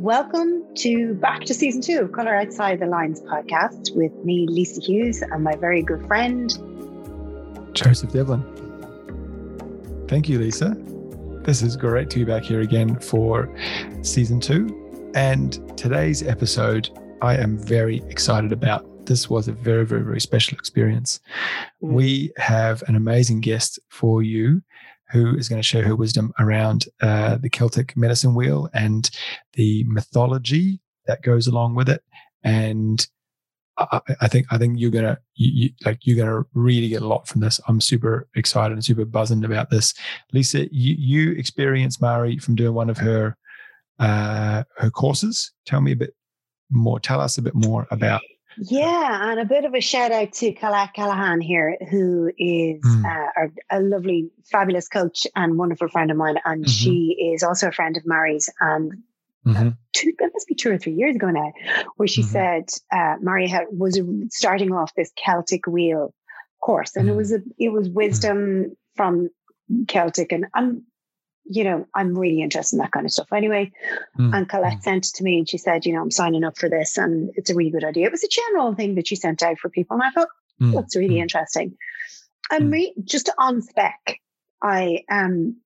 Welcome to back to season two of Color Outside the Lines podcast with me, Lisa Hughes, and my very good friend, Joseph Devlin. Thank you, Lisa. This is great to be back here again for season two. And today's episode, I am very excited about. This was a very, very, very special experience. Mm. We have an amazing guest for you who is going to share her wisdom around uh, the Celtic medicine wheel and the mythology that goes along with it. And I, I think I think you're gonna you, you, like you're gonna really get a lot from this. I'm super excited and super buzzing about this. Lisa, you, you experienced Mari from doing one of her uh, her courses. Tell me a bit more. Tell us a bit more about. Yeah, and a bit of a shout out to Kala Callahan here, who is Mm. uh, a, a lovely, fabulous coach and wonderful friend of mine. And Mhm. she is also a friend of Mari's. And Mhm. two, that must be two or three years ago now, where she Mhm. said uh, Mari had, was starting off this Celtic wheel course, and it Mhm. was a, it was wisdom from Celtic, and I'm, you know, I'm really interested in that kind of stuff. Anyway, Mm. and Colette sent it to me, and she said, you know, I'm signing up for this, and it's a really good idea. It was a general thing that she sent out for people, and I thought Mm. that's really Mm. interesting. And Mm. me, just on spec, I um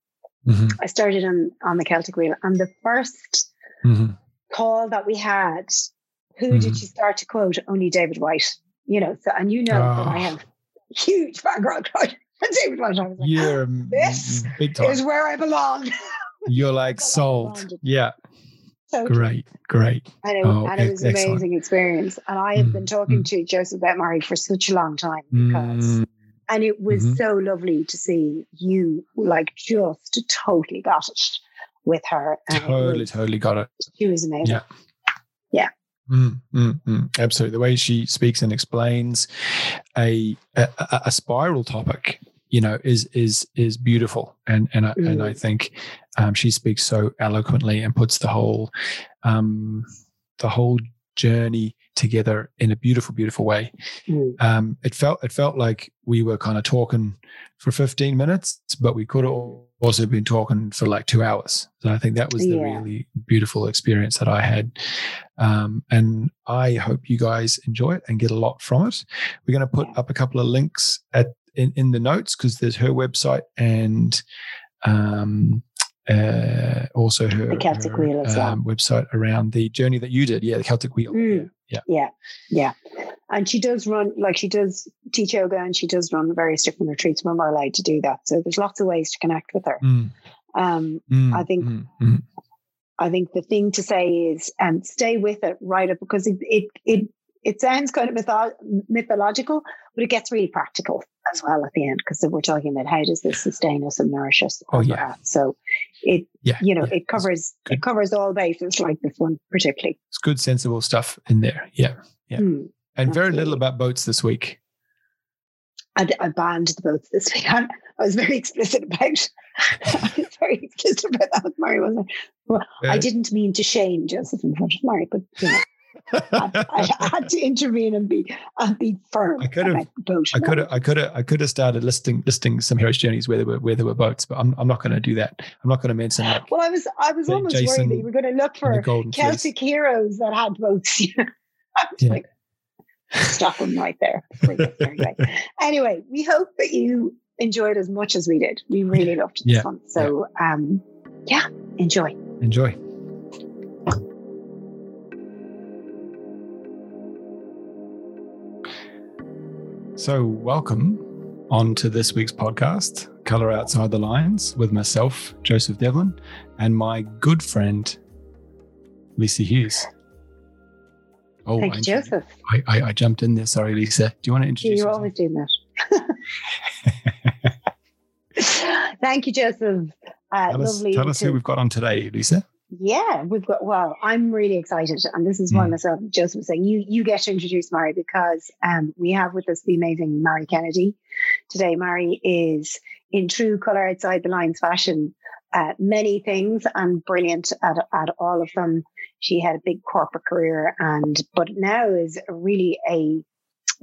Mhm. I started on on the Celtic wheel, and the first Mhm. call that we had, who Mhm. did she start to quote? Only David Whyte. You know, so and you know that I Oh. have huge background on David Whyte. I was like, You're This big time. is where I belong. You're like sold. Yeah. so Great. Great. and it, Oh, and it was an excellent. amazing experience. And I have been Mm, talking mm. to Joseph Betmari for such a long time because, Mm. and it was Mhm. so lovely to see you like just totally got it with her. Totally, was- totally got it. She was amazing. Yeah. Mm, mm, mm. Absolutely. The way she speaks and explains a a- a spiral topic, you know, is is is beautiful, and and I, and I Mm. think um, she speaks so eloquently and puts the whole um, the whole journey together in a beautiful, beautiful way. Mm. Um, it felt it felt like we were kind of talking for 15 minutes, but we could have also been talking for like two hours. So I think that was the Yeah. really beautiful experience that I had. Um, and I hope you guys enjoy it and get a lot from it. We're going to put up a couple of links at in, in the notes because there's her website and um, uh, also her, The Celtic her, Wheel as well. um, website around the journey that you did. Yeah, the Celtic Wheel. Mm. Yeah. Yeah. Yeah. And she does run, like she does teach yoga and she does run various different retreats when we're allowed to do that. So there's lots of ways to connect with her. Mm, Um, mm, I think- mm, mm. I think the thing to say is um, stay with it, right up, because it it it, it sounds kind of mytho- mythological, but it gets really practical as well at the end, because we're talking about how does this sustain us and nourish us. Oh, yeah. at. So it yeah, you know yeah. it covers it covers all bases like this one particularly. It's good, sensible stuff in there. Yeah. Yeah. Hmm. And very little about boats this week. I, I banned the boats this week. I, I was very explicit about. I was very explicit about that with Mari, wasn't I? Well, I Uh, didn't mean to shame Joseph in front of Mari, but you know, I, I, had to intervene and be and be firm. I could have- about the boat I could have, I could have, I could have started listing listing some heroes' journeys where there were where there were boats, but I'm I'm not going to do that. I'm not going to mention like Well, I was I was almost worried Jason that you were going to look for Fleece. Celtic heroes that had boats. I was Yeah. like, stop them right there. before you get carried away. anyway, we hope that you enjoyed as much as we did. We really loved this Yeah. one. So, um, yeah, enjoy. Enjoy. So, welcome on to this week's podcast, Color Outside the Lines, with myself, Joseph Devlin, and my good friend, Lisa Hughes. Oh, Thank I, you, Joseph. I, I, I jumped in there. Sorry, Lisa. Do you want to introduce You're always doing that. Thank you, Joseph. Uh, Tell us, lovely. tell us to- who we've got on today, Lisa. Yeah, we've got. Well, I'm really excited, and this is why Mm. myself Joseph was saying you you get to introduce Mari because um, we have with us the amazing Mari Kennedy today. Mari is in true color outside the lines fashion, uh, many things and brilliant at at all of them. She had a big corporate career, and but now is really a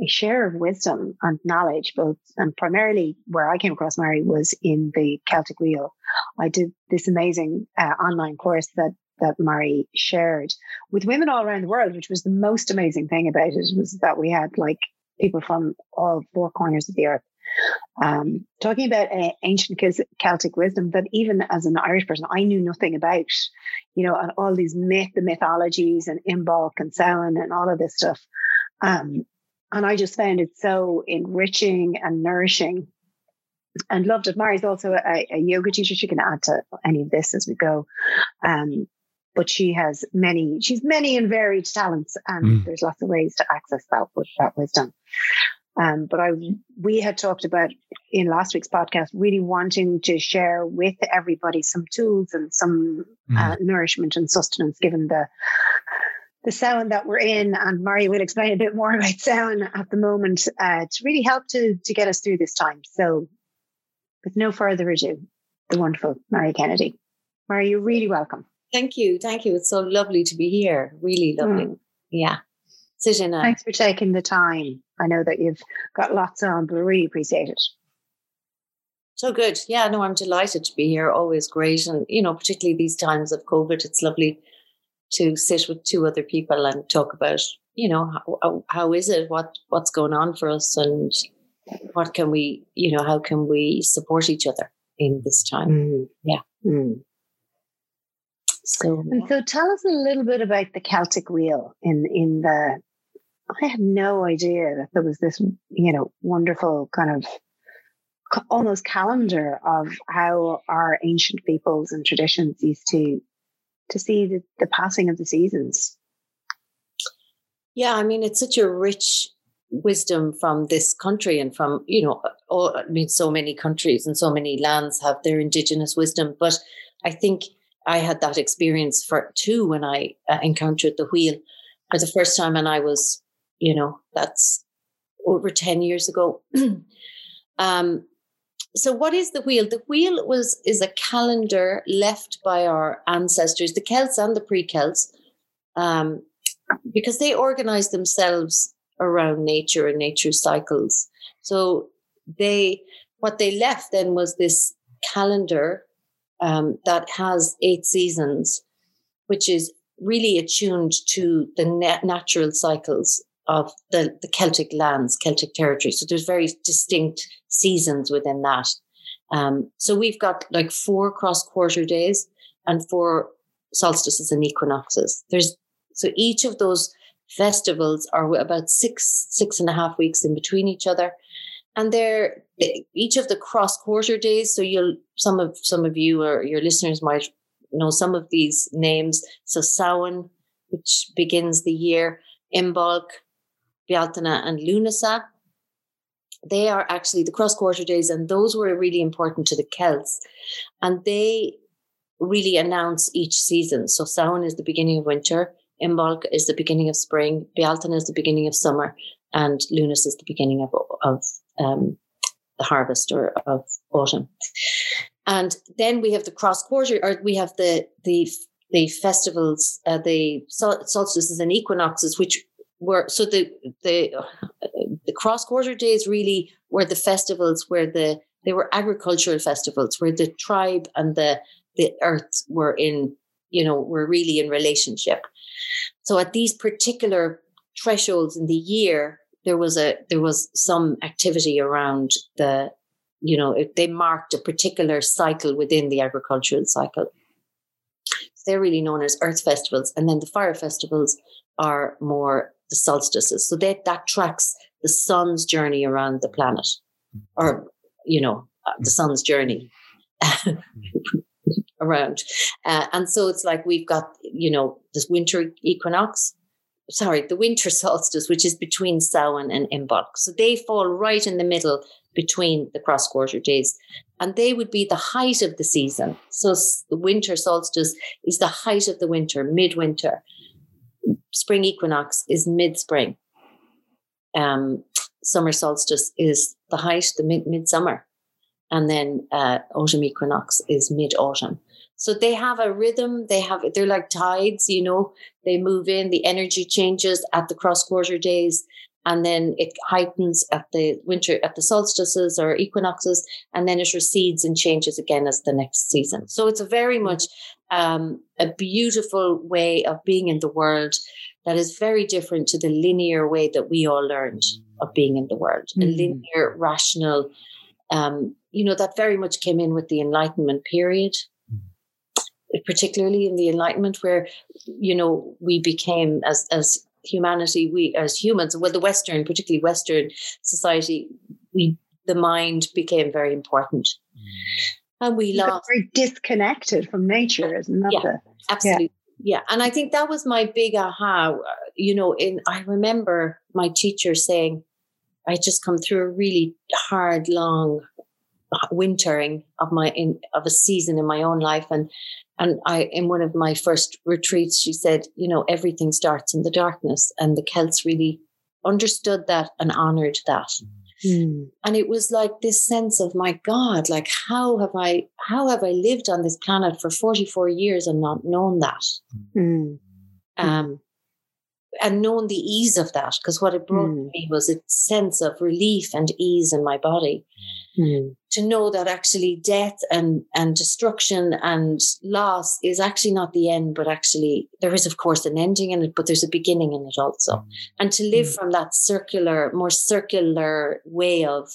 a share of wisdom and knowledge, both and primarily where I came across Mari was in the Celtic Wheel. I did this amazing uh, online course that that Mari shared with women all around the world, which was the most amazing thing about it was that we had like people from all four corners of the earth um, talking about uh, ancient Celtic wisdom that even as an Irish person, I knew nothing about, you know, and all these myth, the mythologies and Imbolc and Samhain and all of this stuff. Um, and I just found it so enriching and nourishing and loved it. Mari's also a, a, yoga teacher. She can add to any of this as we go. Um, but she has many, she's many and varied talents, and mm. there's lots of ways to access that, that wisdom. Um, but I, we had talked about in last week's podcast, really wanting to share with everybody some tools and some mm. uh, nourishment and sustenance, given the the sound that we're in. And Mari will explain a bit more about sound at the moment uh, to really help to to get us through this time. So, with no further ado, the wonderful Mari Kennedy. Mari, you're really welcome. Thank you, thank you. It's so lovely to be here. Really lovely. Mm. Yeah. Sit in. A- Thanks for taking the time. I know that you've got lots on, but I really appreciate it. So good. Yeah, no, I'm delighted to be here. Always great. And, you know, particularly these times of COVID, it's lovely to sit with two other people and talk about, you know, how, how is it? What What's going on for us? And what can we, you know, how can we support each other in this time? Mm. Yeah. Mm. So, and so tell us a little bit about the Celtic wheel in in the I had no idea that there was this, you know, wonderful kind of almost calendar of how our ancient peoples and traditions used to to see the, the passing of the seasons. Yeah, I mean, it's such a rich wisdom from this country and from you know all, i mean so many countries and so many lands have their indigenous wisdom but i think i had that experience for too when i uh, encountered the wheel for the first time and i was you know, that's over 10 years ago. um, so what is the wheel? The wheel was is a calendar left by our ancestors, the Celts and the pre-Celts, um, because they organized themselves around nature and nature cycles. So they what they left then was this calendar um, that has eight seasons, which is really attuned to the natural cycles of the, the Celtic lands, Celtic territory. So there's very distinct seasons within that. Um, so we've got like four cross quarter days and four solstices and equinoxes. There's so each of those festivals are about six six and a half weeks in between each other, and they're each of the cross quarter days. So you'll some of some of you or your listeners might know some of these names. So Samhain, which begins the year, Imbolc, Bealtaine and Lunasa. They are actually the cross quarter days, and those were really important to the Celts. And they really announce each season. So Samhain is the beginning of winter, Imbolc is the beginning of spring, Bealtaine is the beginning of summer, and Lunas is the beginning of, of um, the harvest or of autumn. And then we have the cross quarter, or we have the the the festivals, uh, the solstices and equinoxes, which were so the the the cross quarter days really were the festivals where the they were agricultural festivals where the tribe and the the earth were in you know were really in relationship so at these particular thresholds in the year there was a there was some activity around the you know they marked a particular cycle within the agricultural cycle they're really known as earth festivals and then the fire festivals are more the solstices. So that that tracks the sun's journey around the planet, or you know, uh, the sun's journey around. Uh, and so it's like we've got you know this winter equinox. Sorry, the winter solstice, which is between Samhain and Imbolc. So they fall right in the middle between the cross quarter days. And they would be the height of the season. So the winter solstice is the height of the winter, midwinter spring equinox is mid spring. Um, summer solstice is the height, the mid midsummer, and then uh, autumn equinox is mid autumn. So they have a rhythm. They have they're like tides, you know. They move in. The energy changes at the cross quarter days, and then it heightens at the winter at the solstices or equinoxes and then it recedes and changes again as the next season so it's a very much um, a beautiful way of being in the world that is very different to the linear way that we all learned of being in the world mm-hmm. a linear rational um, you know that very much came in with the enlightenment period particularly in the enlightenment where you know we became as as humanity, we as humans, well, the Western, particularly Western society, we the mind became very important. Mm. And we lost very disconnected from nature, isn't that? Yeah, the, absolutely. Yeah. yeah. And I think that was my big aha. You know, in I remember my teacher saying, I just come through a really hard, long wintering of my in of a season in my own life and and I, in one of my first retreats, she said, you know, everything starts in the darkness. And the Celts really understood that and honored that. Mm. And it was like this sense of, my God, like, how have I, how have I lived on this planet for 44 years and not known that? Mm. Um, and known the ease of that because what it brought mm. me was a sense of relief and ease in my body mm. to know that actually death and and destruction and loss is actually not the end but actually there is of course an ending in it but there's a beginning in it also mm. and to live hmm. from that circular more circular way of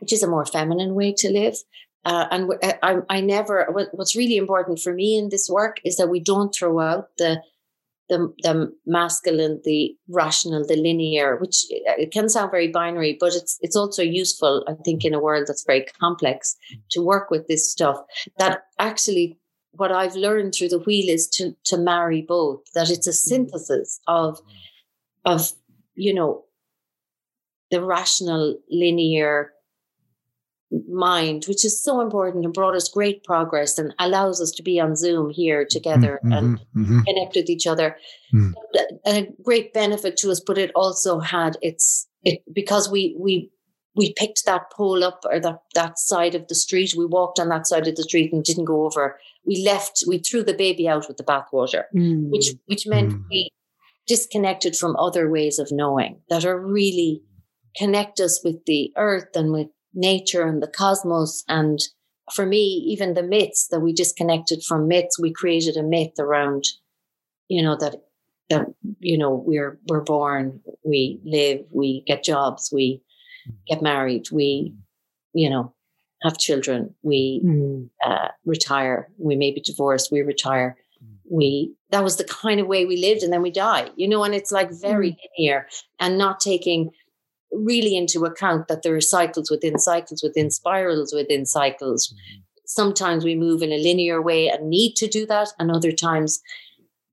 which is a more feminine way to live uh, and I, I never what's really important for me in this work is that we don't throw out the the, the masculine, the rational, the linear, which uh, it can sound very binary, but it's it's also useful, I think, in a world that's very complex to work with this stuff. That actually what I've learned through the wheel is to to marry both, that it's a synthesis of of, you know, the rational, linear mind, which is so important and brought us great progress and allows us to be on Zoom here together mm-hmm, and mm-hmm. connect with each other. Mm. A great benefit to us, but it also had its it because we we we picked that pole up or that that side of the street. We walked on that side of the street and didn't go over. We left. We threw the baby out with the bathwater, mm. which which meant mm. we disconnected from other ways of knowing that are really connect us with the earth and with nature and the cosmos. And for me, even the myths that we disconnected from myths, we created a myth around, you know, that that you know we're we're born, we live, we get jobs, we get married, we, you know, have children, we mm. uh, retire, we may be divorced, we retire. We that was the kind of way we lived, and then we die, you know, and it's like very mm. linear and not taking really into account that there are cycles within cycles within spirals within cycles. Mm-hmm. Sometimes we move in a linear way and need to do that, and other times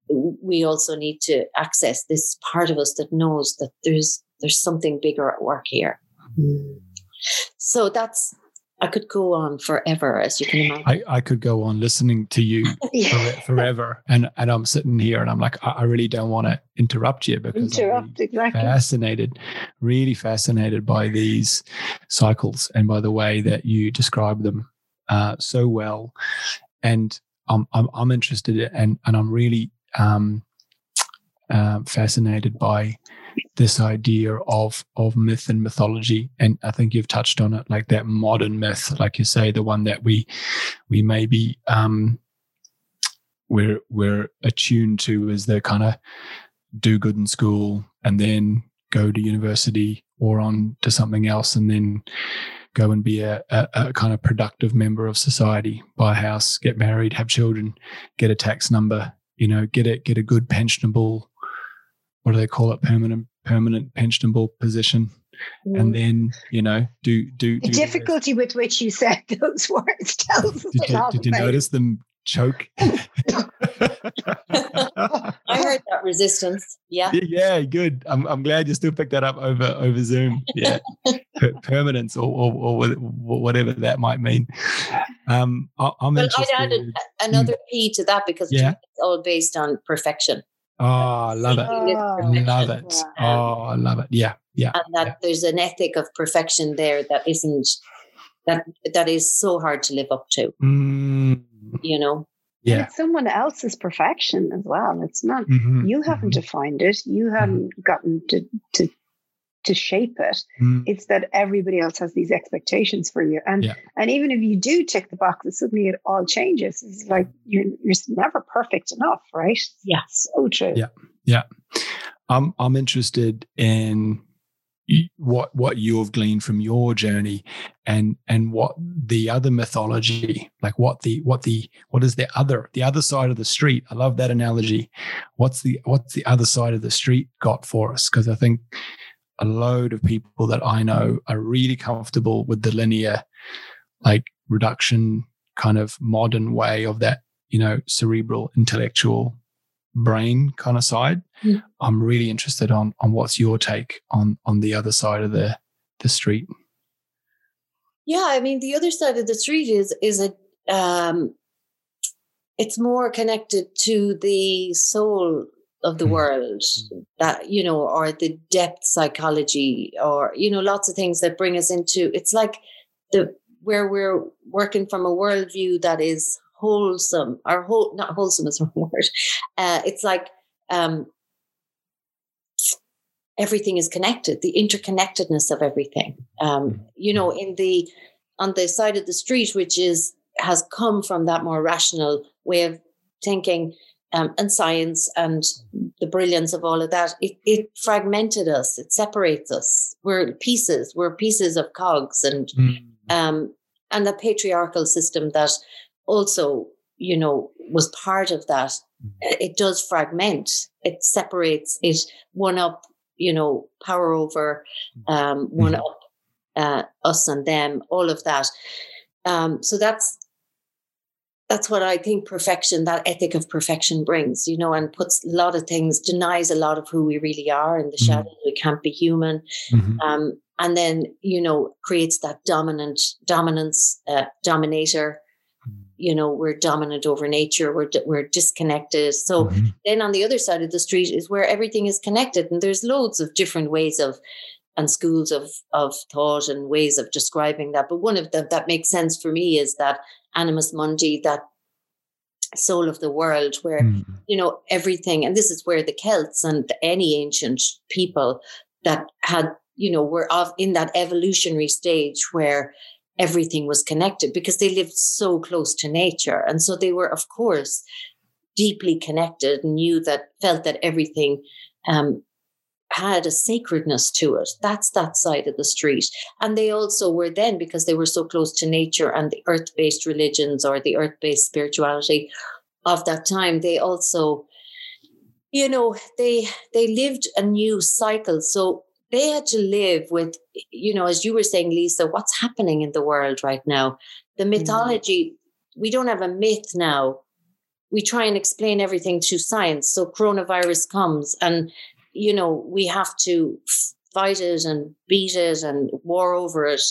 we also need to access this part of us that knows that there's there's something bigger at work here. Mm. So that's I could go on forever, as you can imagine. I, I could go on listening to you yeah. forever, and and I'm sitting here, and I'm like, I, I really don't want to interrupt you because interrupt I'm really exactly. fascinated, really fascinated by these cycles and by the way that you describe them uh, so well, and I'm I'm, I'm interested in, and and I'm really um, uh, fascinated by this idea of of myth and mythology. And i think you've touched on it like that modern myth like you say the one that we we maybe um we're we're attuned to as the kind of do good in school and then go to university or on to something else and then go and be a, a, a, kind of productive member of society buy a house get married have children get a tax number you know get it get a good pensionable what do they call it? Permanent permanent pensionable position. Mm. and then you know do do, do the difficulty the with which you said those words tells did you, did you notice them choke? I heard that resistance. Yeah. Yeah good. I'm, I'm glad you still picked that up over over zoom. Yeah. Permanence or, or, or, whatever that might mean. Um I, am well, i'd added another p to that because yeah. it's all based on perfection Oh, I love it. Oh, love it. Oh, I love it. Yeah. Yeah. And that yeah. there's an ethic of perfection there that isn't that that is so hard to live up to. Mm. You know? Yeah. And it's someone else's perfection as well. It's not Mhm, you haven't mhm, defined it. You haven't gotten to to to shape it. mhm. It's that everybody else has these expectations for you. And Yeah. and even if you do tick the boxes, suddenly it all changes. It's like you're you're never perfect enough, right? Yeah. So true. Yeah. Yeah. I'm I'm interested in what what you've gleaned from your journey and and what the other mythology like what the what the what is the other the other side of the street i love that analogy what's the what's the other side of the street got for us because i think a load of people that i know are really comfortable with the linear like reduction kind of modern way of that you know cerebral intellectual brain kind of side Mm. i'm really interested on on what's your take on on the other side of the the street Yeah, I mean, the other side of the street is is a um, it's more connected to the soul of the Mm. world that you know, or the depth psychology, or you know, lots of things that bring us into. It's like the where we're working from a worldview that is wholesome, or whole not wholesome is the wrong word. Uh, it's like um, everything is connected the interconnectedness of everything um, you know in the on the side of the street which is has come from that more rational way of thinking um, and science and the brilliance of all of that it, it fragmented us it separates us. We're pieces we're pieces of cogs and um, and the patriarchal system that also you know was part of that. It does fragment it separates it one up you know power over um one Mhm. up uh, us and them all of that. Um so that's that's what i think perfection that ethic of perfection brings you know and puts a lot of things denies a lot of who we really are in the Mhm. shadows. We can't be human. Mhm. um, and then you know creates that dominant dominance uh, dominator. You know we're dominant over nature. We're we're disconnected. So Mhm. then on the other side of the street is where everything is connected and there's loads of different ways of and schools of of thought and ways of describing that. But one of them that makes sense for me is that anima mundi that soul of the world where Mhm. you know everything and this is where the celts and any ancient people that had you know were of in that evolutionary stage where everything was connected because they lived so close to nature and so they were of course deeply connected and knew that felt that everything um, had a sacredness to it. That's that side of the street. And they also were then because they were so close to nature and the earth-based religions or the earth-based spirituality of that time they also you know they they lived a new cycle. So they had to live with you know as you were saying lisa what's happening in the world right now? The mm. mythology we don't have a myth now. We try and explain everything through science. So coronavirus comes and you know we have to fight it and beat it and war over it.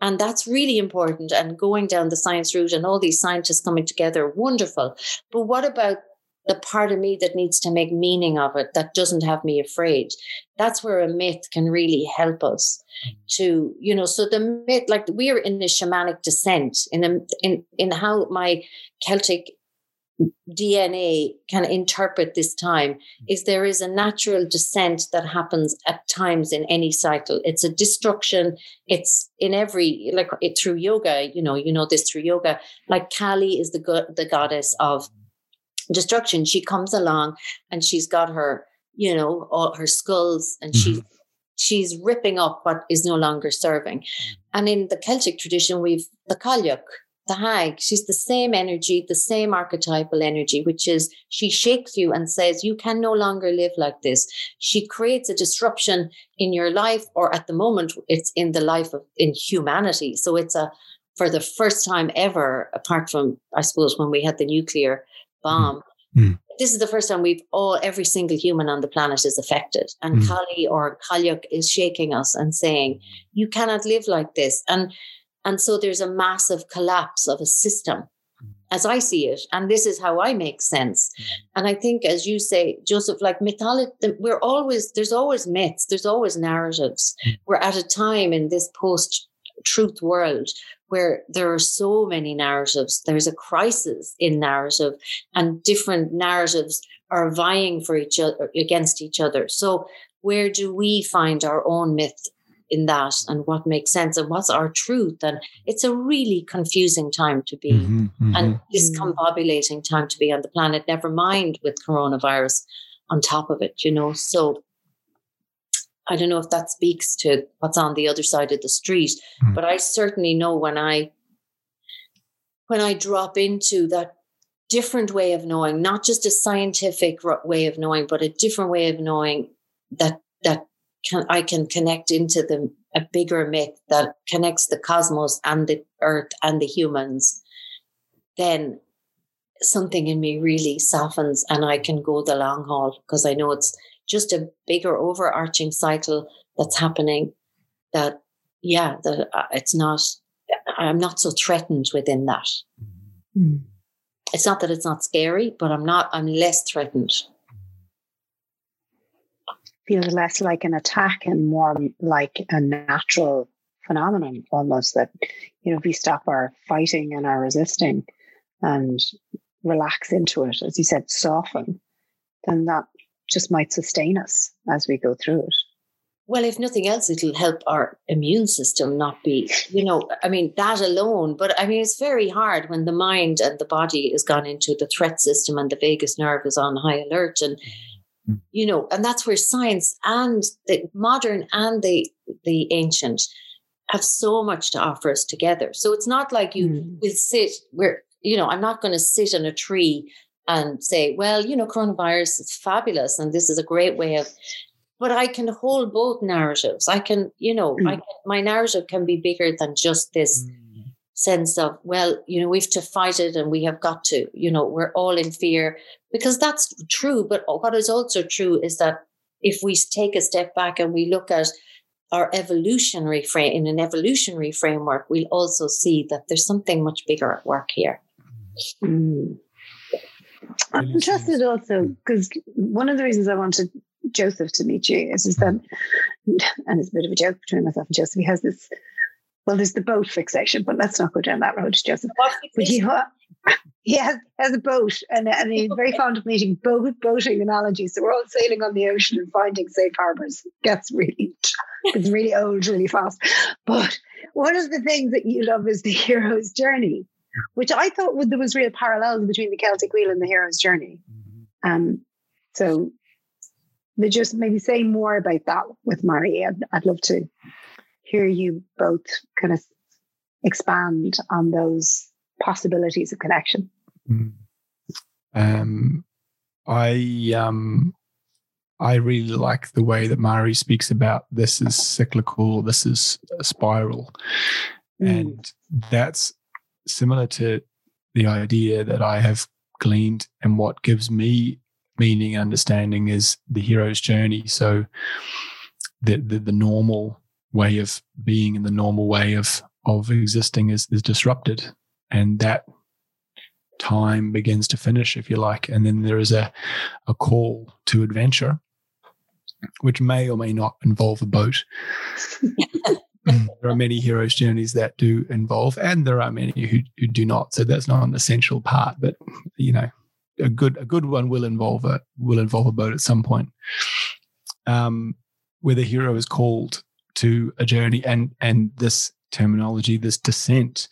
And that's really important and going down the science route and all these scientists coming together wonderful. But what about the part of me that needs to make meaning of it that doesn't have me afraid? That's where a myth can really help us mm. to you know so the myth like we are in a shamanic descent in a, in in how my celtic dna can interpret this time mm. is there is a natural descent that happens at times in any cycle. It's a destruction. It's in every like it through yoga you know you know this through yoga like kali is the go- the goddess of destruction. She comes along and she's got her you know all her skulls and she's mm-hmm. she's ripping up what is no longer serving. Mm. And in the celtic tradition we've the Cailleach, the hag she's the same energy the same archetypal energy which is she shakes you and says you can no longer live like this. She creates a disruption in your life or at the moment it's in the life of in humanity. So it's a for the first time ever apart from i suppose when we had the nuclear bomb Mm. this is the first time we've all every single human on the planet is affected. And Mm. kali or Cailleach is shaking us and saying you cannot live like this. And and so there's a massive collapse of a system mm. as i see it. And this is how i make sense. Mm. And i think as you say joseph like mythology we're always there's always myths there's always narratives. Mm. We're at a time in this post truth world where there are so many narratives. There's a crisis in narrative, and different narratives are vying for each other against each other. So, where do we find our own myth in that, and what makes sense, and what's our truth? And it's a really confusing time to be, mm-hmm, mm-hmm. and discombobulating time to be on the planet. Never mind with coronavirus on top of it, you know. So I don't know if that speaks to what's on the other side of the street, mm. but I certainly know when I when I drop into that different way of knowing, not just a scientific way of knowing, but a different way of knowing that that can I can connect into the a bigger myth that connects the cosmos and the earth and the humans, then something in me really softens and I can go the long haul because I know it's just a bigger overarching cycle that's happening that yeah that uh, it's not i'm not so threatened within that. Mm. it's not that it's not scary but i'm not i'm less threatened feels less like an attack and more like a natural phenomenon almost that you know if we stop our fighting and our resisting and relax into it as you said soften then that just might sustain us as we go through it. Well, if nothing else, it'll help our immune system not be, you know, I mean, that alone. But I mean, it's very hard when the mind and the body is gone into the threat system and the vagus nerve is on high alert. And, mm. You know, and that's where science and the modern and the, the ancient have so much to offer us together. So it's not like you mm. will sit where, you know, I'm not going to sit in a tree and say, well, you know, coronavirus is fabulous and this is a great way of, but I can hold both narratives. I can, you know, mm. I my narrative can be bigger than just this mm. Sense of, well, you know, we have to fight it and we have got to, you know, we're all in fear because that's true. But what is also true is that if we take a step back and we look at our evolutionary frame in an evolutionary framework, we'll also see that there's something much bigger at work here. Mm. I'm interested also because one of the reasons I wanted Joseph to meet you is, is that, and it's a bit of a joke between myself and Joseph, he has this, well, there's the boat fixation, but let's not go down that road, Joseph. But he, he has, has a boat and, and he's very fond of meeting boat, boating analogies. So we're all sailing on the ocean and finding safe harbors. Gets really, it's really old, really fast. But one of the things that you love is the hero's journey which I thought there was real parallels between the Celtic Wheel and the hero's journey. Mm-hmm. Um, so they just maybe say more about that with Mari. I'd, I'd love to hear you both kind of expand on those possibilities of connection. Mm. Um, I um, I really like the way that Mari speaks about this is cyclical, this is a spiral, mm. and that's similar to the idea that I have gleaned and what gives me meaning understanding is the hero's journey. So the, the, the normal way of being and the normal way of of existing is is disrupted. And that time begins to finish, if you like. And then there is a, a call to adventure, which may or may not involve a boat. there are many heroes' journeys that do involve, and there are many who, who do not. So that's not an essential part, but you know, a good a good one will involve a will involve a boat at some point. Um, where the hero is called to a journey, and and this terminology, this descent,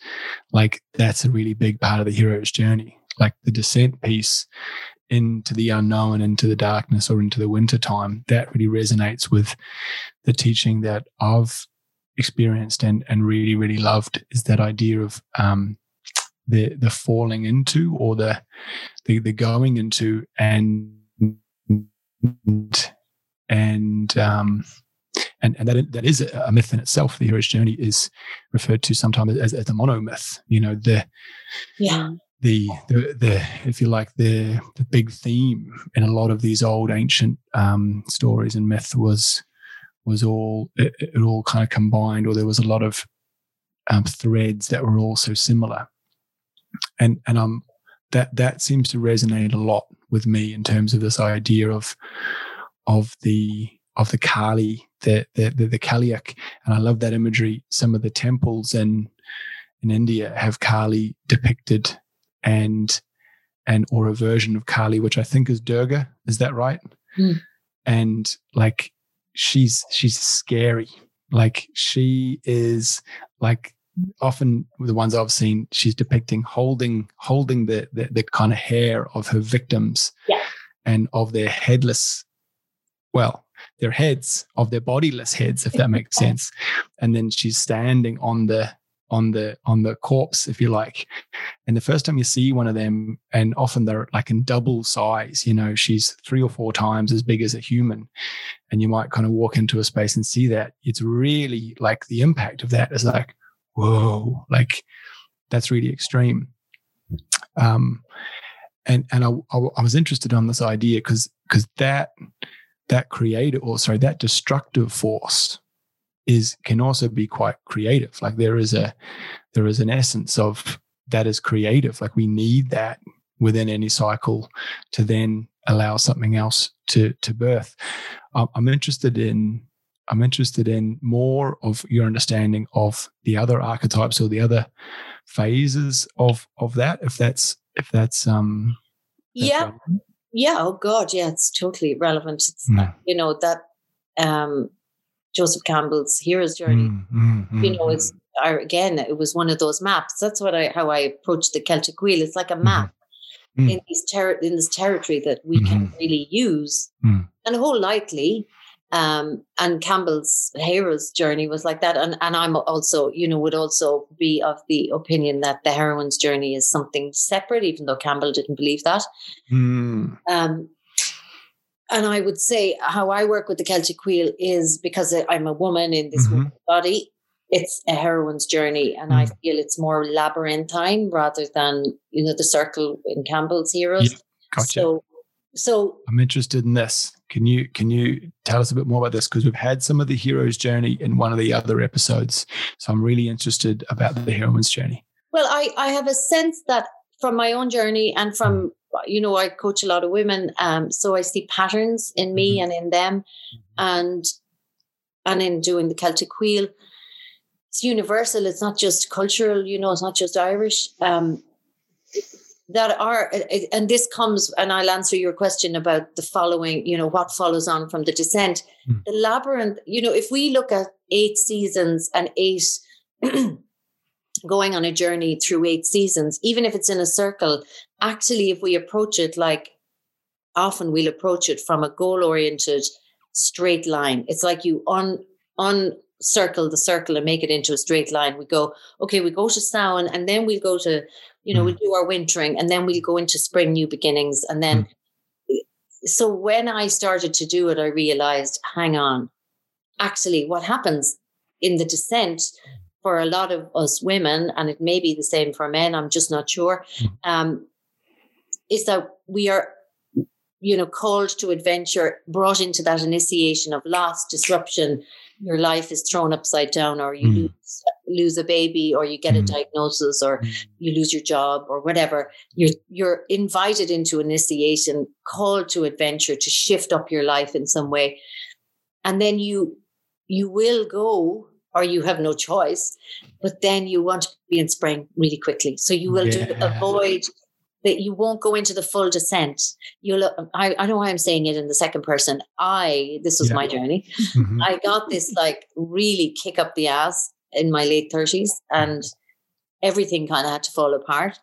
like that's a really big part of the hero's journey. Like the descent piece into the unknown, into the darkness, or into the winter time, that really resonates with the teaching that I've experienced and and really really loved is that idea of um, the the falling into or the the, the going into and and um, and and that that is a myth in itself. The hero's journey is referred to sometimes as, as a monomyth. You know the yeah the the the if you like the the big theme in a lot of these old ancient um, stories and myth was was all it, it all kind of combined, or there was a lot of um, threads that were all so similar, and and um that that seems to resonate a lot with me in terms of this idea of of the of the Kali, the the the, the Cailleach, and I love that imagery. Some of the temples in in India have Kali depicted, and and or a version of Kali, which I think is Durga. Is that right? Mm. And like she's she's scary. Like she is like often the ones I've seen, she's depicting holding holding the the, the kind of hair of her victims yeah. and of their headless, well, their heads of their bodiless heads, if that makes sense. And then she's standing on the on the on the corpse, if you like. And the first time you see one of them, and often they're like in double size, you know, she's three or four times as big as a human. And you might kind of walk into a space and see that. It's really like the impact of that is like, whoa, like that's really extreme. Um, and and I, I, I was interested on this idea because because that that creative or sorry that destructive force is can also be quite creative. Like there is a there is an essence of that is creative. Like we need that within any cycle to then allow something else to to birth. I'm interested in I'm interested in more of your understanding of the other archetypes or the other phases of of that. If that's if that's um yeah. Yeah oh god yeah it's totally relevant. It's mm. you know that um Joseph Campbell's hero's journey. Mm, mm, mm, you know, it's mm. again it was one of those maps. That's what I how I approached the Celtic wheel. It's like a map. Mm. In these ter- in this territory that we can mm-hmm. really use, mm. and wholeheartedly, um, and Campbell's hero's journey was like that. And, and I'm also, you know, would also be of the opinion that the heroine's journey is something separate, even though Campbell didn't believe that. Mm. Um, and I would say how I work with the Celtic Wheel is because I'm a woman in this mm-hmm. body. It's a heroine's journey, and mm. I feel it's more labyrinthine rather than you know the circle in Campbell's heroes. Yeah, gotcha. So, so I'm interested in this. Can you can you tell us a bit more about this? Because we've had some of the hero's journey in one of the other episodes, so I'm really interested about the heroine's journey. Well, I I have a sense that from my own journey and from you know I coach a lot of women, um, so I see patterns in me mm-hmm. and in them, and and in doing the Celtic wheel. It's universal. It's not just cultural. You know, it's not just Irish. Um, that are and this comes and i'll answer your question about the following you know what follows on from the descent. Mm. the labyrinth you know if we look at eight seasons and eight going on a journey through eight seasons even if it's in a circle actually if we approach it like often we'll approach it from a goal oriented straight line. It's like you on on circle the circle and make it into a straight line. We go okay we go to Samhain and then we'll go to you know, mm. we'll do our wintering and then we'll go into spring new beginnings. And then, mm. so when I started to do it, I realized, hang on, actually, what happens in the descent for a lot of us women, and it may be the same for men, I'm just not sure, mm. um, is that we are you know called to adventure brought into that initiation of loss disruption your life is thrown upside down or you mm. lose, lose a baby or you get mm. a diagnosis or mm. you lose your job or whatever you're you're invited into initiation called to adventure to shift up your life in some way and then you you will go or you have no choice but then you want to be in spring really quickly so you will yeah. do, avoid that you won't go into the full descent. You'll, I, I know why I'm saying it in the second person. I, this was yeah. my journey. Mm-hmm. I got this like really kick up the ass in my late 30s and everything kind of had to fall apart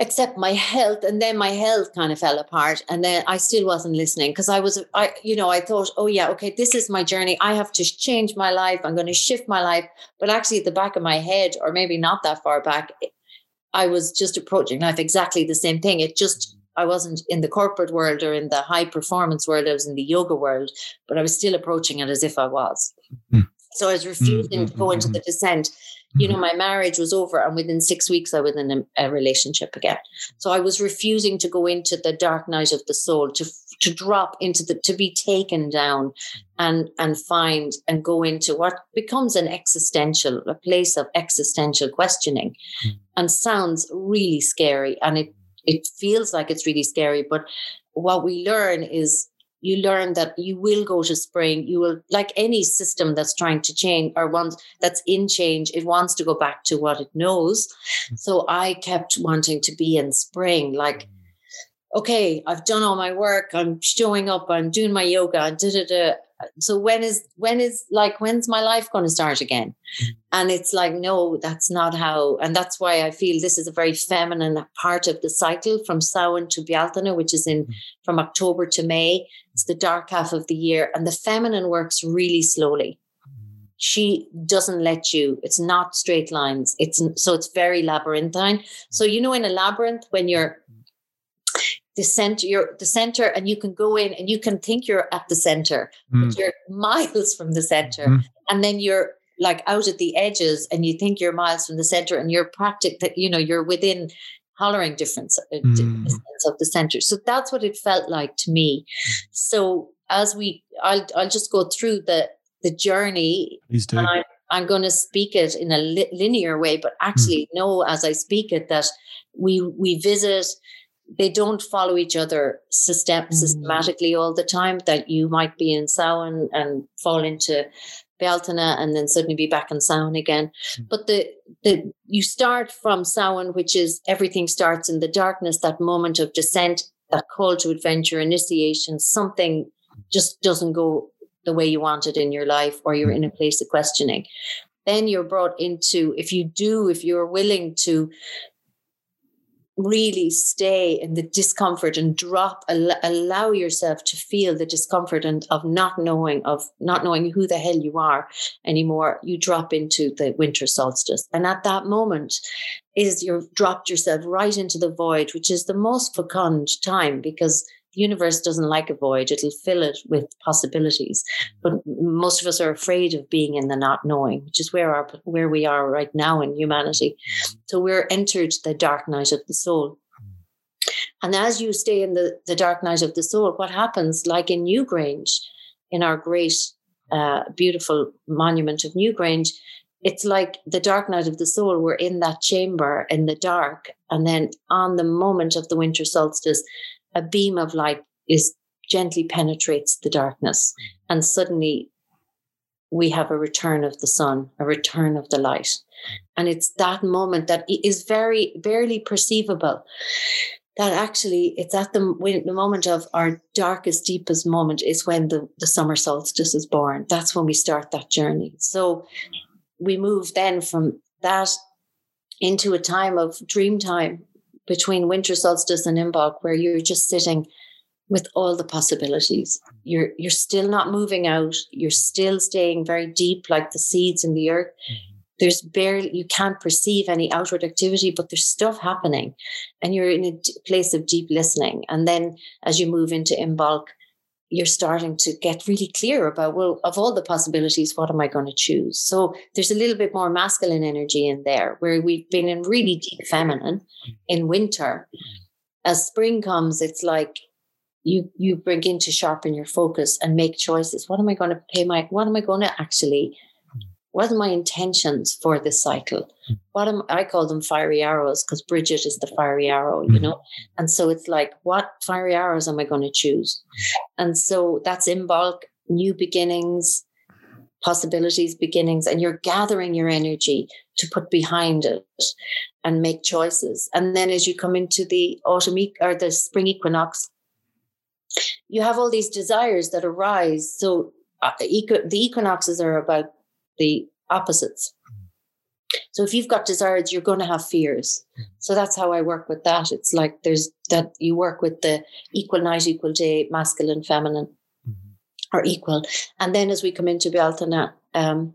except my health and then my health kind of fell apart and then i still wasn't listening because i was i you know i thought oh yeah okay this is my journey i have to change my life i'm going to shift my life but actually at the back of my head or maybe not that far back I was just approaching life exactly the same thing. It just, I wasn't in the corporate world or in the high performance world. I was in the yoga world, but I was still approaching it as if I was. Mm-hmm. So I was refusing mm-hmm. to go into the descent. You know, my marriage was over, and within six weeks, I was in a, a, relationship again. So I was refusing to go into the dark night of the soul, to to drop into the to be taken down, and and find and go into what becomes an existential, a place of existential questioning, mm. and sounds really scary, and it it feels like it's really scary. But what we learn is you learn that you will go to spring you will like any system that's trying to change or wants that's in change it wants to go back to what it knows mm. so i kept wanting to be in spring like okay i've done all my work i'm showing up i'm doing my yoga and da da da so when is when is like when's my life going to start again mm-hmm. and it's like no that's not how and that's why i feel this is a very feminine part of the cycle from Samhain to Bealtaine which is in mm-hmm. from october to may it's the dark half of the year and the feminine works really slowly mm-hmm. she doesn't let you it's not straight lines it's so it's very labyrinthine so you know in a labyrinth when you're the center you're the center and you can go in and you can think you're at the center mm. but you're miles from the center mm. and then you're like out at the edges and you think you're miles from the center and you're practic that you know you're within hollering difference, uh, mm. of the center so that's what it felt like to me so as we i'll, I'll just go through the the journey Please do. and I, I'm going to speak it in a li- linear way, but mm. actually know as I speak it that we we visit they don't follow each other system, mm. systematically all the time. That you might be in Samhain and fall into Bealtaine and then suddenly be back in Samhain again. Mm. But the the you start from Samhain, which is everything starts in the darkness, that moment of descent, that call to adventure, initiation, something just doesn't go the way you want it in your life, or you're in a place of questioning. Then you're brought into, if you do, if you're willing to really stay in the discomfort and drop allow yourself to feel the discomfort and of not knowing of not knowing who the hell you are anymore you drop into the winter solstice. And at that moment is you've dropped yourself right into the void which is the most fecund time because the universe doesn't like a void it'll fill it with possibilities. Mm. But most of us are afraid of being in the not knowing which is where our where we are right now in humanity. Mm. So we're entered the dark night of the soul. Mm. And as you stay in the, the dark night of the soul what happens like in newgrange in our great uh, beautiful monument of newgrange it's like the dark night of the soul we're in that chamber in the dark and then on the moment of the winter solstice a beam of light is gently penetrates the darkness mm. and suddenly we have a return of the sun a return of the light. And it's that moment that is very barely perceivable that actually it's at the, when, the moment of our darkest deepest moment is when the, the summer solstice is born. That's when we start that journey. So we move then from that into a time of dream time between winter solstice and Imbolc, where you're just sitting with all the possibilities. You're you're still not moving out. You're still staying very deep, like the seeds in the earth. Mm-hmm. There's barely you can't perceive any outward activity, but there's stuff happening, and you're in a place of deep listening. And then as you move into Imbolc, you're starting to get really clear about well of all the possibilities what am i going to choose? So there's a little bit more masculine energy in there where we've been in really deep feminine in winter. As spring comes it's like you you bring in to sharpen your focus and make choices. What am i going to pay my what am i going to actually what are my intentions for this cycle? Hmm. What am I call them fiery arrows because Bridget is the fiery arrow, you hmm. know? And so it's like, what fiery arrows am I going to choose? And so that's Imbolc, new beginnings, possibilities, beginnings, and you're gathering your energy to put behind it and make choices. And then as you come into the autumn e- or the spring equinox, you have all these desires that arise. So uh, the equinoxes are about the opposites. So if you've got desires, you're going to have fears. So that's how I work with that. It's like there's that you work with the equal night, equal day, masculine, feminine, mm-hmm. or equal. And then as we come into Bealtaine, um,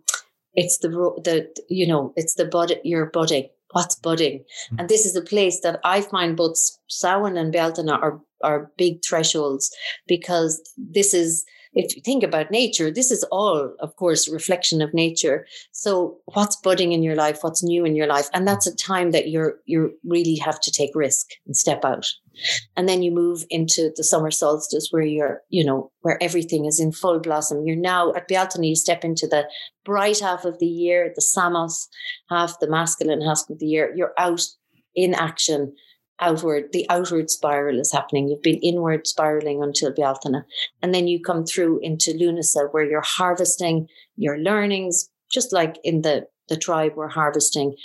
it's the the you know it's the bud you're budding. What's budding? Mm-hmm. And this is a place that I find both Samhain and Bealtaine are are big thresholds because this is if you think about nature, this is all, of course, reflection of nature. So what's budding in your life, what's new in your life, and that's a time that you're you really have to take risk and step out. And then you move into the summer solstice where you're, you know, where everything is in full blossom. You're now at Bealtaine, you step into the bright half of the year, the Samos half, the masculine half of the year. You're out in action outward, the outward spiral is happening. You've been inward spiraling until Bealtaine. And then you come through into Lunasa where you're harvesting your learnings, just like in the, the tribe we're harvesting.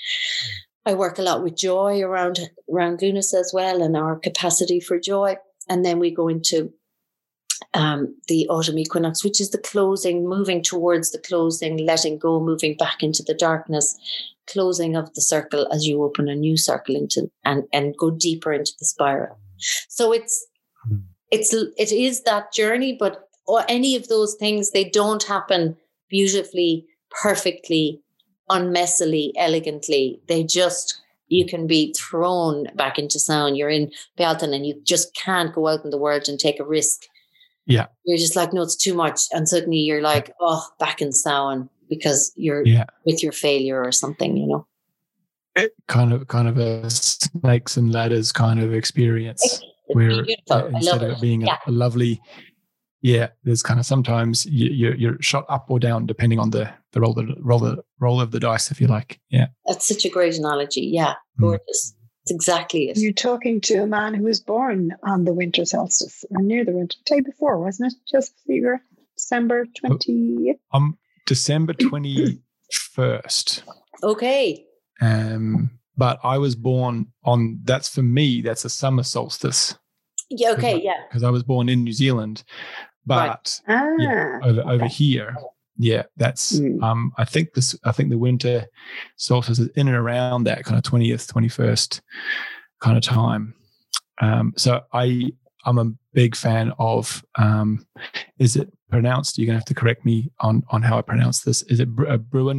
I work a lot with joy around around Lunasa as well and our capacity for joy. And then we go into um, the autumn equinox, which is the closing, moving towards the closing, letting go, moving back into the darkness, closing of the circle as you open a new circle into and and go deeper into the spiral. So it's hmm. it's it is that journey, but or any of those things they don't happen beautifully, perfectly, unmessily, elegantly. They just you can be thrown back into Samhain. You're in Bealtaine and you just can't go out in the world and take a risk. Yeah. You're just like, no, it's too much. And suddenly you're like, oh, back in Samhain because you're yeah. with your failure or something, you know. It kind of kind of a snakes and ladders kind of experience it's where uh, instead of it being yeah. a, a, lovely yeah there's kind of sometimes you, are you're shot up or down depending on the the roll the roll the roll of the dice if you like yeah that's such a great analogy yeah mm. gorgeous mm. It's exactly it. You're talking to a man who was born on the winter solstice or near the winter day before, wasn't it? Just fever, December 20th? Um, December 21st. okay. Um, but I was born on, that's for me, that's a summer solstice. Yeah, okay, yeah. Because I was born in New Zealand. But right. ah, yeah, over, okay. over here, yeah, that's mm. um I think this I think the winter solstice is in and around that kind of 20th, 21st kind of time. Um, so I I'm a big fan of um, is it pronounced? You're gonna have to correct me on on how I pronounce this. Is it uh, Brewer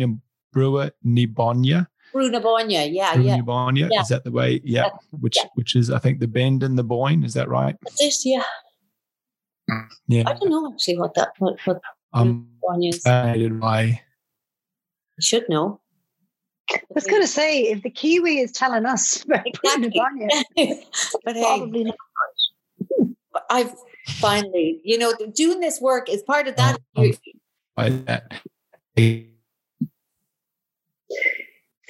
Brewer Nibonya? Brú na Bóinne, yeah, yeah. Brú na Bóinne, yeah. is that the way? Yeah, which yeah. which is I think the bend and the boyne. Is that right? This, yeah. Yeah. I don't know actually what that what what um fascinated by. You should know. I was going to say, if the Kiwi is telling us about exactly. but probably hey, not. I've finally, you know, doing this work is part of that.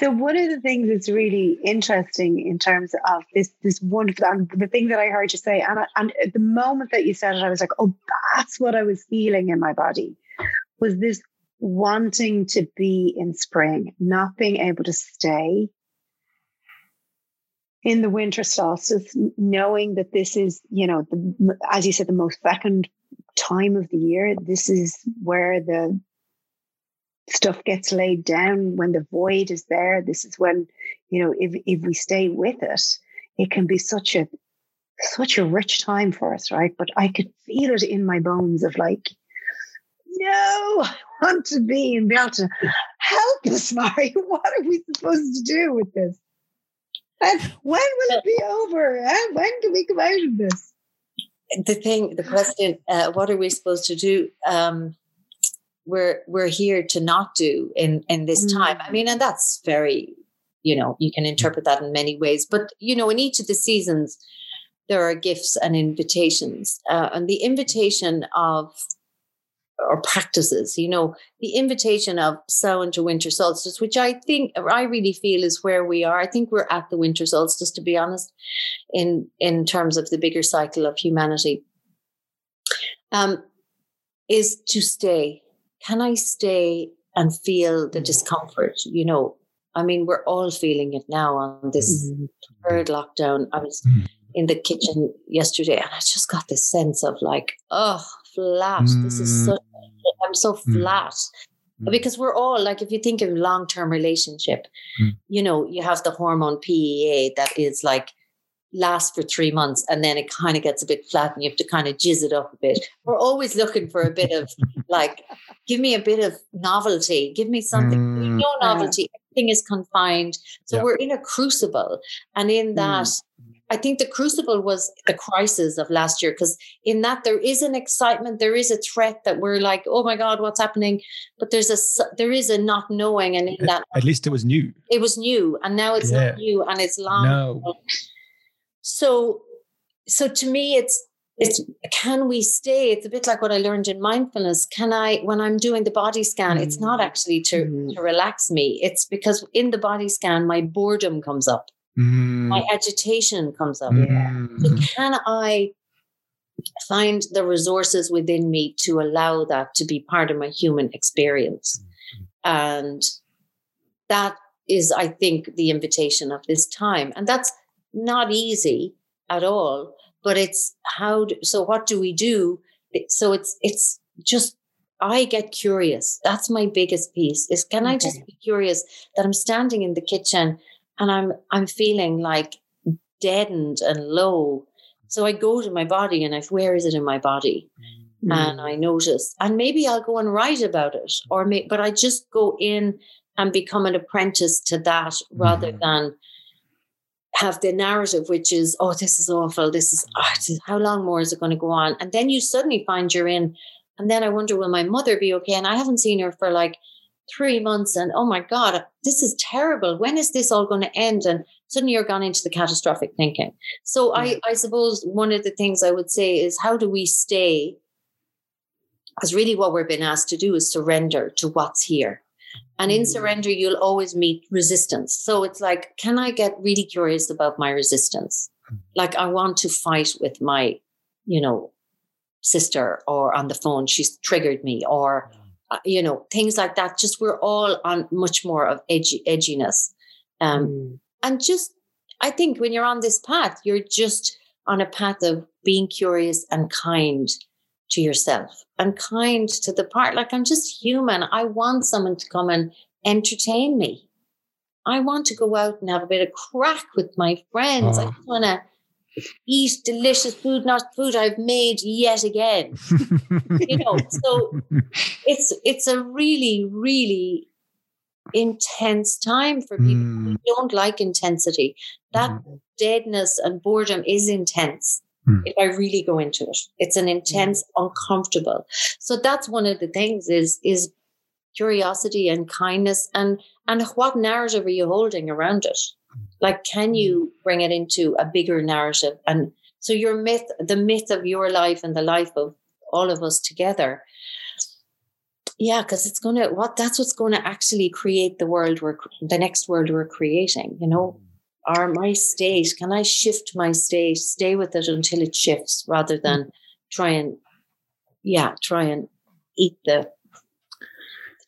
So one of the things that's really interesting in terms of this this wonderful and the thing that I heard you say, and I, and the moment that you said it, I was like, oh, that's what I was feeling in my body, was this wanting to be in spring, not being able to stay in the winter solstice, knowing that this is, you know, the, as you said, the most fecund time of the year. This is where the stuff gets laid down when the void is there. This is when, you know, if if we stay with it, it can be such a such a rich time for us, right? But I could feel it in my bones of like, no, I want to be and be able to help us, Mari. What are we supposed to do with this? And when will it be over? And when can we come out of this? The thing, the question, uh, what are we supposed to do? Um, we're we're here to not do in in this mm. time. I mean, and that's very, you know, you can interpret that in many ways. But you know, in each of the seasons, there are gifts and invitations, uh, and the invitation of or practices, you know, the invitation of Samhain to winter solstice, which I think I really feel is where we are. I think we're at the winter solstice, to be honest, in in terms of the bigger cycle of humanity. Um, is to stay can I stay and feel the mm. discomfort? You know, I mean, we're all feeling it now on this mm-hmm. third lockdown. I was mm-hmm. in the kitchen yesterday and I just got this sense of like, oh, flat. Mm-hmm. This is so, mm. I'm so mm. flat. Because we're all like, if you think of long term relationship, you know, you have the hormone PEA that is like last for three months and then it kind of gets a bit flat and you have to kind of jizz it up a bit. We're always looking for a bit of like, give me a bit of novelty, give me something. Mm. No novelty, everything is confined. So yeah. we're in a crucible. And in that, mm. I think the crucible was the crisis of last year because in that there is an excitement, there is a threat that we're like, oh my god, what's happening? But there's a there is a not knowing, and in that at least it was new. It was new, and now it's yeah. not new, and it's long. No. So, so to me, it's it's can we stay? It's a bit like what I learned in mindfulness. Can I, when I'm doing the body scan, mm. it's not mm. actually to, mm. to relax me. It's because in the body scan, my boredom comes up. Mm. My agitation comes up. Mm. So can I find the resources within me to allow that to be part of my human experience? And that is, I think, the invitation of this time. And that's not easy at all, but it's how, do, so what do we do? So it's, it's just, I get curious. That's my biggest piece is can I just be curious that I'm standing in the kitchen and I'm, I'm feeling like deadened and low. So I go to my body and I, where is it in my body? Mm. and I notice, and maybe I'll go and write about it, or may, but I just go in and become an apprentice to that rather Mhm. than have the narrative, which is, oh, this is awful. This is, oh, this is- how long more is it going to go on? And then you suddenly find you're in, and then I wonder, will my mother be okay? And I haven't seen her for like three months, and oh my God, this is terrible. When is this all going to end? And suddenly you're gone into the catastrophic thinking. So I, I suppose one of the things I would say is, how do we stay? Because really, what we're being asked to do is surrender to what's here. And in Mhm. surrender, you'll always meet resistance. So it's like, can I get really curious about my resistance? Like, I want to fight with my, you know, sister or on the phone, she's triggered me, or, uh, you know, things like that. Just we're all on much more of edgy, edginess. Um, Mm. and just i think when you're on this path you're just on a path of being curious and kind to yourself and kind to the part like i'm just human i want someone to come and entertain me i want to go out and have a bit of crack with my friends i Oh. just want to eat delicious food not food i've made yet again you know so it's it's a really really intense time for people who Mm. don't like intensity that Mhm. deadness and boredom is intense Mm. if i really go into it it's an intense uncomfortable so that's one of the things is is curiosity and kindness and and what narrative are you holding around it like can mm. you bring it into a bigger narrative? And so your myth the myth of your life and the life of all of us together. Yeah because it's going to what that's what's going to actually create the world we're the next world we're creating you know? Mm. Or my state can i shift my state stay with it until it shifts rather mm. than try and yeah try and eat the,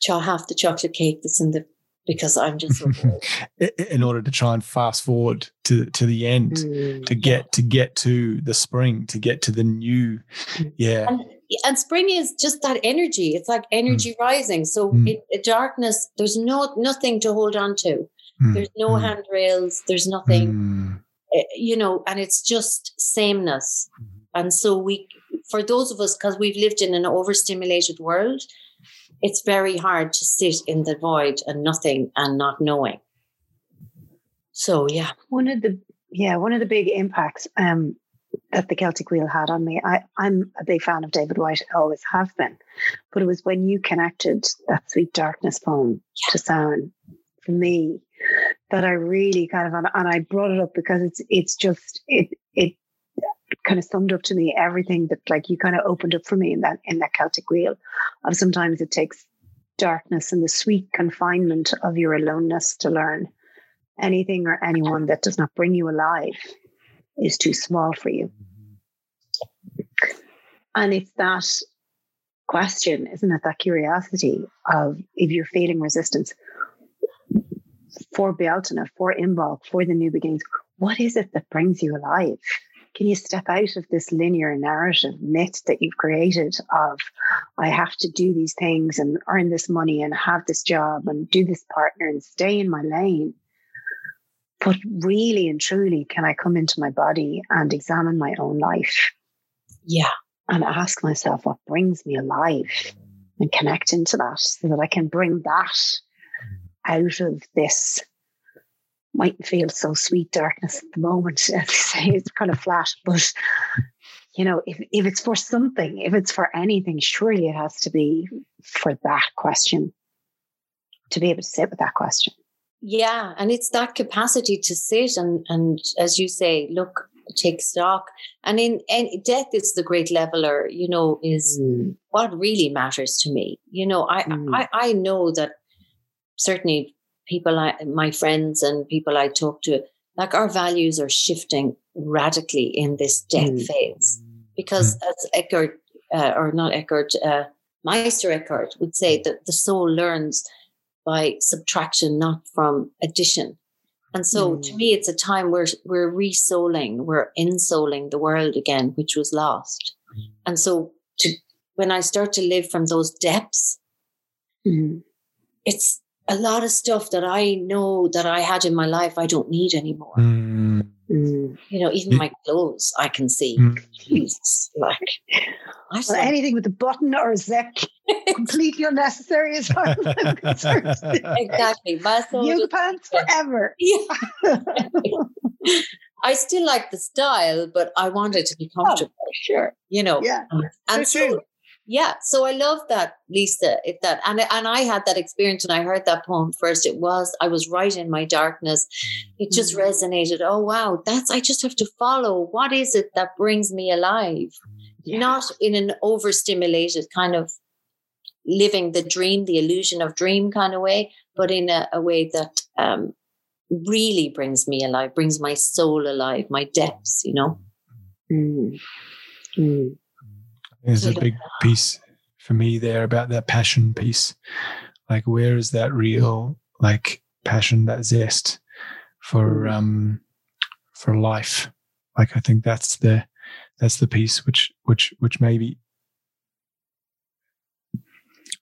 the half the chocolate cake that's in the because i'm just so bored. I- I- in order to try and fast forward to to the end Mm. to get to get to the spring to get to the new yeah. And, and spring is just that energy. It's like energy rising. So Mm. darkness there's no nothing to hold on to. Mm, there's no mm, handrails. There's nothing. Mm, eh, you know and it's just sameness. And so we for those of us because we've lived in an overstimulated world it's very hard to sit in the void and nothing and not knowing so yeah One of the yeah, one of the big impacts um, that the Celtic Wheel had on me. I, I'm a big fan of David Whyte, I always have been. But it was when you connected that Sweet Darkness poem to Samhain for me that I really kind of and, I brought it up because it's it's just it kind of summed up to me everything that like you kind of opened up for me in that in that Celtic Wheel of sometimes it takes darkness and the sweet confinement of your aloneness to learn anything or anyone that does not bring you alive is too small for you. And it's that question, isn't it? That curiosity of if you're feeling resistance for Bealtaine, for Imbolc, for the new beginnings, what is it that brings you alive? Can you step out of this linear narrative myth that you've created of I have to do these things and earn this money and have this job and do this partner and stay in my lane? But really and truly, can I come into my body and examine my own life yeah and ask myself what brings me alive and connect into that so that I can bring that out of this mightn't feel so sweet darkness at the moment. As you say, it's kind of flat, but you know, if, if it's for something, if it's for anything, surely it has to be for that question to be able to sit with that question. yeah and it's that capacity to sit and and as you say look take stock and in death is the great leveler you know is what really matters to me you know i Mm. i i know that certainly people I, my friends and people i talk to like our values are shifting radically in this death mm. phase because mm. as Eckhart uh, or not Eckhart uh, Meister Eckhart would say that the soul learns by subtraction not from addition and so mm. to me it's a time where we're resouling we're insouling the world again which was lost mm. and so to when I start to live from those depths mm. it's a lot of stuff that I know that I had in my life I don't need anymore. Mm. Mm. You know, even my clothes I can see. Mm. Jesus, like well, anything with a button or a zip, completely unnecessary as far as I'm concerned. exactly, my yoga pants forever. Yeah. I still like the style, but I want it to be oh, comfortable. Oh, sure, you know. Yeah, and so yeah so i love that lisa it, that and, and i had that experience when i heard that poem first it was i was right in my darkness it just mm-hmm. resonated oh wow that's i just have to follow what is it that brings me alive yeah. not in an overstimulated kind of living the dream the illusion of dream kind of way but in a, a way that um, really brings me alive brings my soul alive my depths you know mm. Mm. There's a big piece for me there about that passion piece. Like, where is that real, like, passion, that zest for um for life? Like, I think that's the that's the piece which which which maybe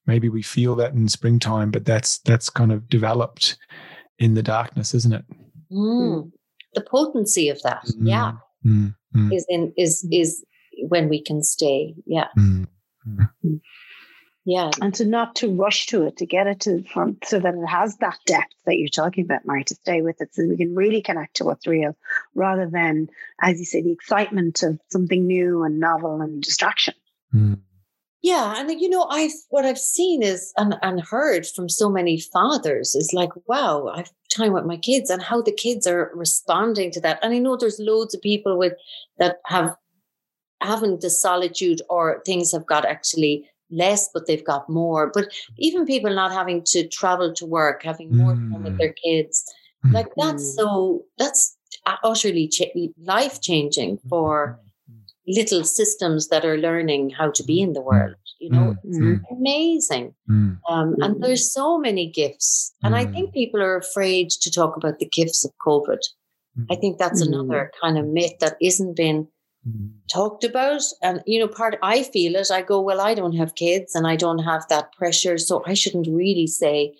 maybe we feel that in springtime, but that's that's kind of developed in the darkness, isn't it? Mm. The potency of that, mm. yeah, mm. mm. is in is is when we can stay. Yeah. Mm-hmm. Yeah. And to not to rush to it, to get it to from so that it has that depth that you're talking about, Mari, to stay with it so we can really connect to what's real rather than, as you say, the excitement of something new and novel and distraction. Mm. Yeah, and you know, I've what I've seen is and, and heard from so many fathers is like, wow, I've time with my kids and how the kids are responding to that. And I know there's loads of people with that have having the solitude or things have got actually less, but they've got more. But even people not having to travel to work, having more mm. time with their kids, mm. like that's mm. so, that's utterly ch- life changing for little systems that are learning how to be in the world. You know, mm. it's amazing. Mm. Um, and there's so many gifts. And I think people are afraid to talk about the gifts of COVID. I think that's another kind of myth that isn't been mm-hmm. Talked about. And, you know, part I feel it, I go, well, I don't have kids and I don't have that pressure. So I shouldn't really say,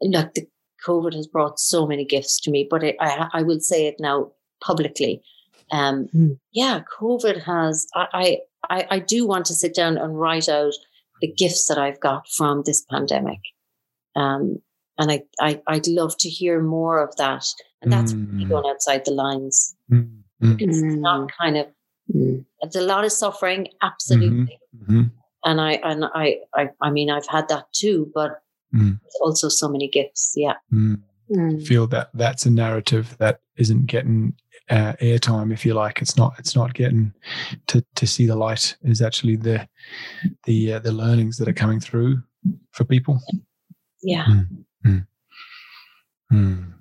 look, the COVID has brought so many gifts to me, but I, I, I will say it now publicly. Um, mm. Yeah, COVID has, I, I, I do want to sit down and write out the gifts that I've got from this pandemic. Um, and I, I, I'd love to hear more of that. And that's mm. really going outside the lines. Mm. It's not kind of Mm. It's a lot of suffering, absolutely. Mm-hmm. Mm-hmm. And I and I, I I mean I've had that too, but mm. also so many gifts. Yeah. Mm. mm. Feel that that's a narrative that isn't getting uh, airtime, if you like. It's not. It's not getting to to see the light. Is actually the the uh, the learnings that are coming through for people. Yeah. Mm.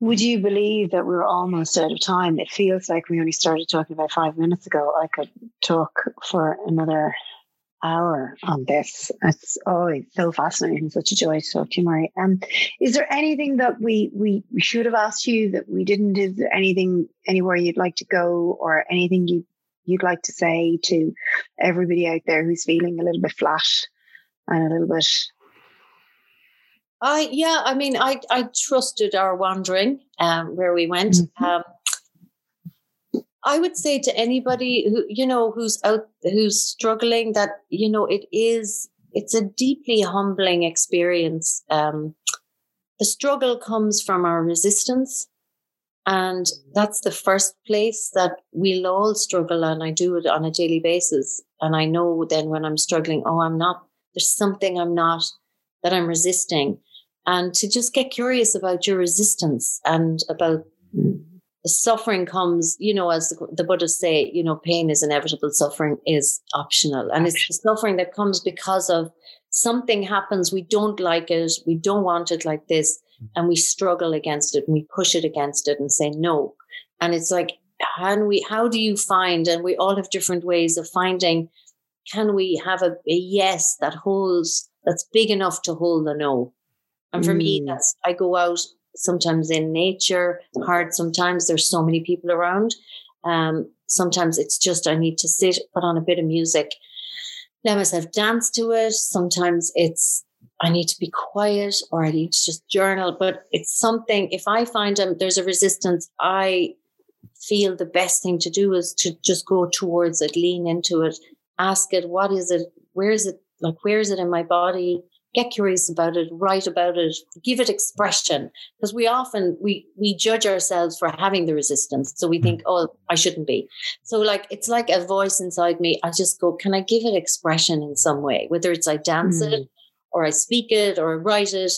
Would you believe that we're almost out of time? It feels like we only started talking about five minutes ago. I could talk for another hour on this. It's always so fascinating, such a joy to talk to you, Mari. Um, is there anything that we, we we should have asked you that we didn't? Is there anything anywhere you'd like to go, or anything you you'd like to say to everybody out there who's feeling a little bit flat and a little bit I yeah, I mean, I I trusted our wandering um, where we went. Mm-hmm. Um, I would say to anybody who you know who's out who's struggling that you know it is it's a deeply humbling experience. Um, the struggle comes from our resistance, and that's the first place that we'll all struggle. And I do it on a daily basis. And I know then when I'm struggling, oh, I'm not. There's something I'm not that I'm resisting and to just get curious about your resistance and about mm. suffering comes, you know, as the, the Buddhists say, you know, pain is inevitable, suffering is optional. And it's the suffering that comes because of something happens, we don't like it, we don't want it like this, mm. and we struggle against it and we push it against it and say no. And it's like, how we how do you find and we all have different ways of finding can we have a, a yes that holds that's big enough to hold the no and for mm. me that's i go out sometimes in nature hard sometimes there's so many people around um, sometimes it's just i need to sit put on a bit of music let myself dance to it sometimes it's i need to be quiet or i need to just journal but it's something if i find um, there's a resistance i feel the best thing to do is to just go towards it, lean into it, ask it, what is it? Where is it? Like, where is it in my body? Get curious about it, write about it, give it expression. Because we often we we judge ourselves for having the resistance. So we hmm. think, oh, I shouldn't be. So like it's like a voice inside me. I just go, can I give it expression in some way? Whether it's I dance mm. it or I speak it or I write it.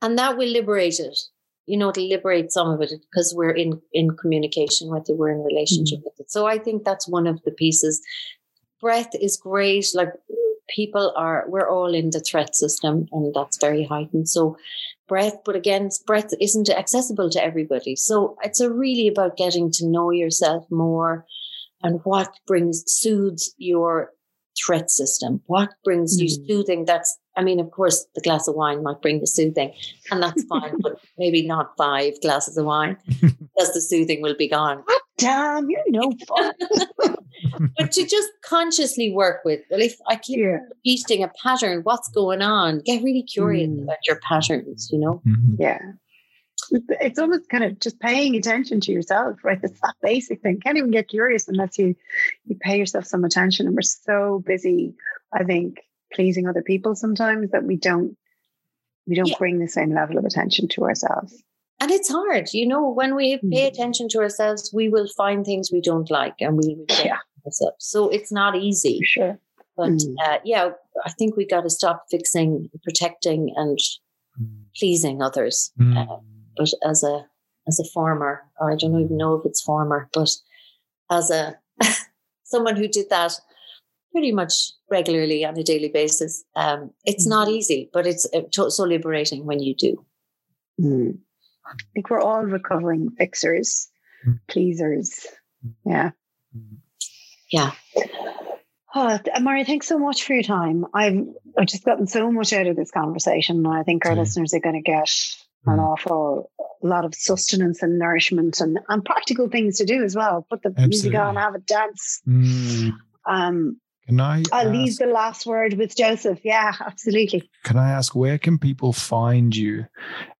And that will liberate it you know, to liberate some of it because we're in in communication with it, we're in relationship mm-hmm. with it. So I think that's one of the pieces. Breath is great. Like people are, we're all in the threat system, and that's very heightened. So breath, but again, breath isn't accessible to everybody. So it's a really about getting to know yourself more and what brings soothes your threat system. What brings mm. you soothing? That's I mean, of course, the glass of wine might bring the soothing, and that's fine, but maybe not five glasses of wine, because the soothing will be gone. damn, you're no fun. but to just consciously work with, well, if I keep yeah. repeating a pattern, what's going on? Get really curious mm. about your patterns, you know? Mm-hmm. Yeah. It's almost kind of just paying attention to yourself, right? It's that basic thing. Can't even get curious unless you you pay yourself some attention. And we're so busy, I think, pleasing other people sometimes that we don't we don't yeah. bring the same level of attention to ourselves and it's hard you know when we pay mm. attention to ourselves we will find things we don't like and we reject yeah. Ourselves so it's not easy sure but mm. uh, yeah i think we got to stop fixing protecting and pleasing others mm. uh, but as a as a farmer or i don't even know if it's farmer but as a someone who did that pretty much regularly on a daily basis. Um, it's not mm-hmm. easy, but it's uh, so liberating when you do. Mm. I think we're all recovering fixers, mm. pleasers. Yeah. Yeah. Oh, Mari, thanks so much for your time. I've, I've just gotten so much out of this conversation. and I think our listeners are going to get an mm. awful lot of sustenance and nourishment and, and practical things to do as well. Put the Absolutely. music on, have a dance. Mm. Um, can I? I'll ask, leave the last word with Joseph. Yeah, absolutely. Can I ask where can people find you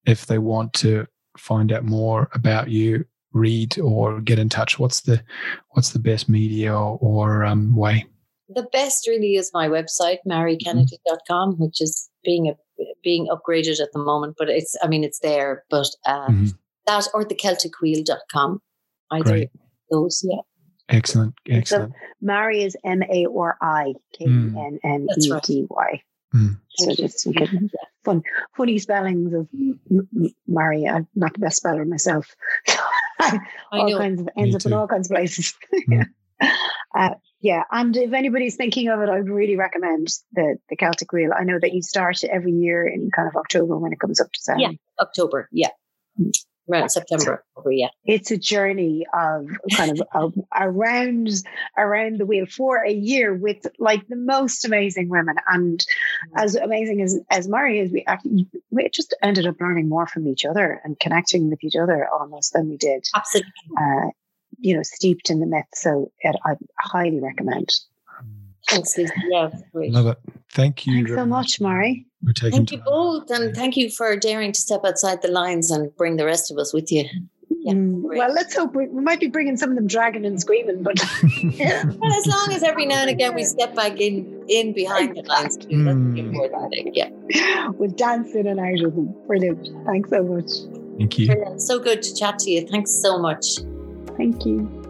if they want to find out more about you, read or get in touch? What's the what's the best media or, or um, way? The best really is my website, marikennedy.com, which is being a, being upgraded at the moment, but it's I mean it's there, but uh, mm-hmm. that or the celticwheel.com. Either Great. those, yeah. Excellent. Excellent. So Mari is M A R I K E N N E D Y. Mm. So just fun, funny spellings of Mari. I'm not the best speller myself. all kinds of ends up in all kinds of places. Mm. uh, yeah, and if anybody's thinking of it, I would really recommend the the Celtic Wheel. I know that you start every year in kind of October when it comes up to seven. Yeah, October. Yeah. Mm around September over yeah. It's a journey of kind of, of around around the wheel for a year with like the most amazing women and mm-hmm. as amazing as as Mari is, we actually we just ended up learning more from each other and connecting with each other almost than we did. Absolutely. Uh, you know, steeped in the myth. So it, I highly recommend. Thanks, Lisa. Yeah, great. Love it. Thank you. Thanks so much, Mari. We're taking thank you both, and thank you for daring to step outside the lines and bring the rest of us with you. Yeah, mm, well, let's hope we, we, might be bringing some of them dragging and screaming, but yeah. well, as long as every now and again we step back in in behind the lines, too, that's mm. important. Yeah, we'll dance in and out of them. Brilliant. Thanks so much. Thank you. Brilliant. So good to chat to you. Thanks so much. Thank you.